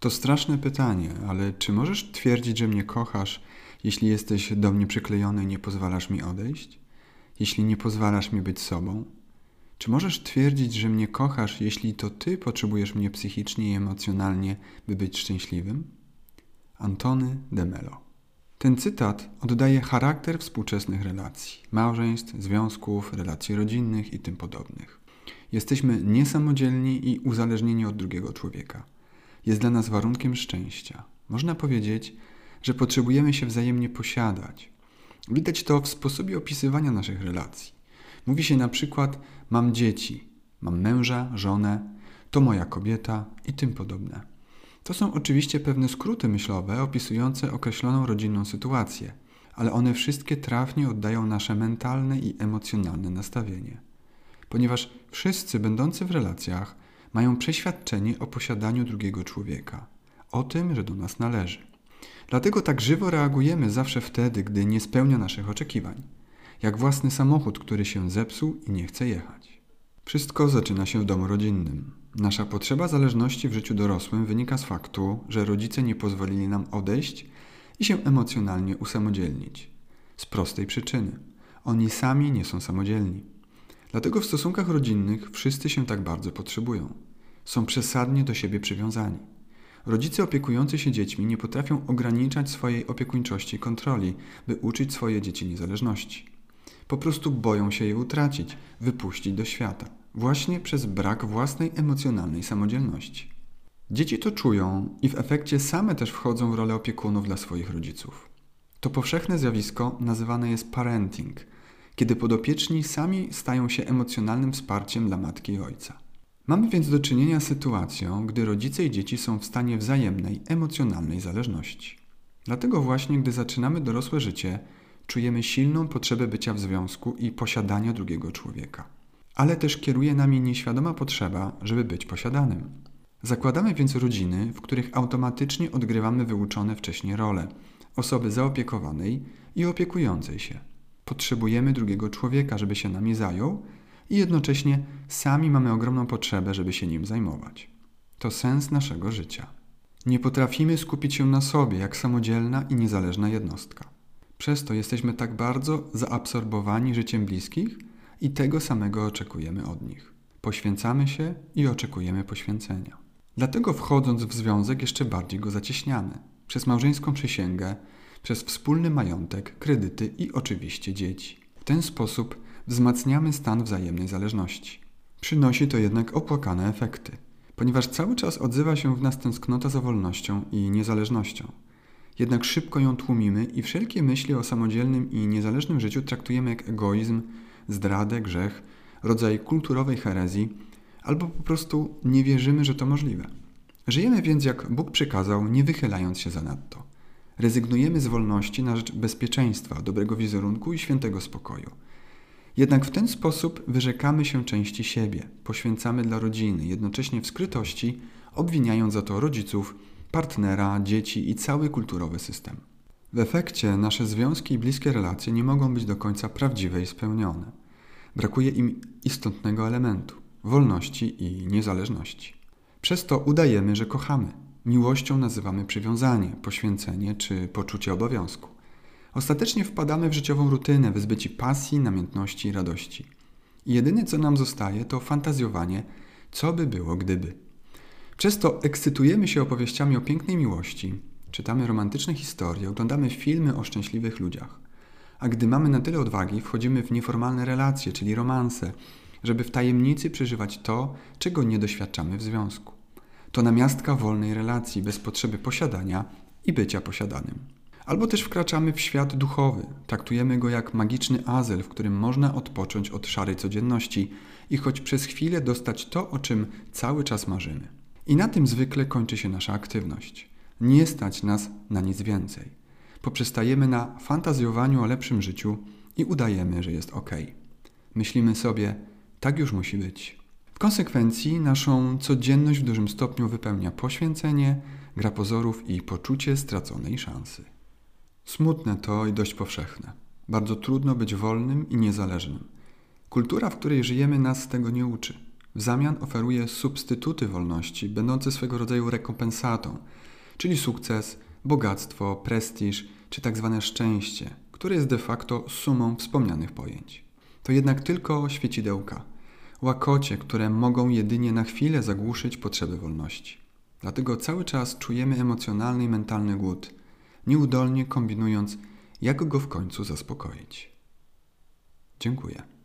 To straszne pytanie, ale czy możesz twierdzić, że mnie kochasz, jeśli jesteś do mnie przyklejony i nie pozwalasz mi odejść? Jeśli nie pozwalasz mi być sobą? Czy możesz twierdzić, że mnie kochasz, jeśli to ty potrzebujesz mnie psychicznie i emocjonalnie, by być szczęśliwym? Antony de Mello. Ten cytat oddaje charakter współczesnych relacji, małżeństw, związków, relacji rodzinnych i tym podobnych. Jesteśmy niesamodzielni i uzależnieni od drugiego człowieka. Jest dla nas warunkiem szczęścia. Można powiedzieć, że potrzebujemy się wzajemnie posiadać. Widać to w sposobie opisywania naszych relacji. Mówi się na przykład: Mam dzieci, mam męża, żonę, to moja kobieta i tym podobne. To są oczywiście pewne skróty myślowe opisujące określoną rodzinną sytuację, ale one wszystkie trafnie oddają nasze mentalne i emocjonalne nastawienie. Ponieważ wszyscy będący w relacjach mają przeświadczenie o posiadaniu drugiego człowieka, o tym, że do nas należy. Dlatego tak żywo reagujemy zawsze wtedy, gdy nie spełnia naszych oczekiwań, jak własny samochód, który się zepsuł i nie chce jechać. Wszystko zaczyna się w domu rodzinnym. Nasza potrzeba zależności w życiu dorosłym wynika z faktu, że rodzice nie pozwolili nam odejść i się emocjonalnie usamodzielnić. Z prostej przyczyny. Oni sami nie są samodzielni. Dlatego w stosunkach rodzinnych wszyscy się tak bardzo potrzebują. Są przesadnie do siebie przywiązani. Rodzice opiekujący się dziećmi nie potrafią ograniczać swojej opiekuńczości i kontroli, by uczyć swoje dzieci niezależności. Po prostu boją się je utracić, wypuścić do świata, właśnie przez brak własnej emocjonalnej samodzielności. Dzieci to czują i w efekcie same też wchodzą w rolę opiekunów dla swoich rodziców. To powszechne zjawisko nazywane jest parenting, kiedy podopieczni sami stają się emocjonalnym wsparciem dla matki i ojca. Mamy więc do czynienia z sytuacją, gdy rodzice i dzieci są w stanie wzajemnej, emocjonalnej zależności. Dlatego właśnie, gdy zaczynamy dorosłe życie, czujemy silną potrzebę bycia w związku i posiadania drugiego człowieka. Ale też kieruje nami nieświadoma potrzeba, żeby być posiadanym. Zakładamy więc rodziny, w których automatycznie odgrywamy wyuczone wcześniej role osoby zaopiekowanej i opiekującej się. Potrzebujemy drugiego człowieka, żeby się nami zajął, i jednocześnie sami mamy ogromną potrzebę, żeby się nim zajmować. To sens naszego życia. Nie potrafimy skupić się na sobie jak samodzielna i niezależna jednostka. Przez to jesteśmy tak bardzo zaabsorbowani życiem bliskich i tego samego oczekujemy od nich. Poświęcamy się i oczekujemy poświęcenia. Dlatego wchodząc w związek jeszcze bardziej go zacieśniamy. Przez małżeńską przysięgę, przez wspólny majątek, kredyty i oczywiście dzieci. W ten sposób wzmacniamy stan wzajemnej zależności. Przynosi to jednak opłakane efekty, ponieważ cały czas odzywa się w nas tęsknota za wolnością i niezależnością. Jednak szybko ją tłumimy i wszelkie myśli o samodzielnym i niezależnym życiu traktujemy jak egoizm, zdradę, grzech, rodzaj kulturowej herezji, albo po prostu nie wierzymy, że to możliwe. Żyjemy więc jak Bóg przykazał, nie wychylając się zanadto. Rezygnujemy z wolności na rzecz bezpieczeństwa, dobrego wizerunku i świętego spokoju. Jednak w ten sposób wyrzekamy się części siebie, poświęcamy dla rodziny, jednocześnie w skrytości obwiniając za to rodziców, partnera, dzieci i cały kulturowy system. W efekcie nasze związki i bliskie relacje nie mogą być do końca prawdziwe i spełnione. Brakuje im istotnego elementu wolności i niezależności. Przez to udajemy, że kochamy. Miłością nazywamy przywiązanie, poświęcenie czy poczucie obowiązku. Ostatecznie wpadamy w życiową rutynę, wyzbyci pasji, namiętności i radości. I jedyne, co nam zostaje, to fantazjowanie, co by było gdyby. Przez to ekscytujemy się opowieściami o pięknej miłości, czytamy romantyczne historie, oglądamy filmy o szczęśliwych ludziach. A gdy mamy na tyle odwagi, wchodzimy w nieformalne relacje, czyli romanse, żeby w tajemnicy przeżywać to, czego nie doświadczamy w związku. To namiastka wolnej relacji, bez potrzeby posiadania i bycia posiadanym. Albo też wkraczamy w świat duchowy, traktujemy go jak magiczny azyl, w którym można odpocząć od szarej codzienności i choć przez chwilę dostać to, o czym cały czas marzymy. I na tym zwykle kończy się nasza aktywność. Nie stać nas na nic więcej. Poprzestajemy na fantazjowaniu o lepszym życiu i udajemy, że jest ok. Myślimy sobie, tak już musi być. W konsekwencji naszą codzienność w dużym stopniu wypełnia poświęcenie, gra pozorów i poczucie straconej szansy. Smutne to i dość powszechne. Bardzo trudno być wolnym i niezależnym. Kultura, w której żyjemy, nas tego nie uczy. w zamian oferuje substytuty wolności, będące swego rodzaju rekompensatą, czyli sukces, bogactwo, prestiż czy tak zwane szczęście, które jest de facto sumą wspomnianych pojęć. To jednak tylko świecidełka, łakocie, które mogą jedynie na chwilę zagłuszyć potrzeby wolności. Dlatego cały czas czujemy emocjonalny i mentalny głód, nieudolnie kombinując, jak go w końcu zaspokoić. Dziękuję.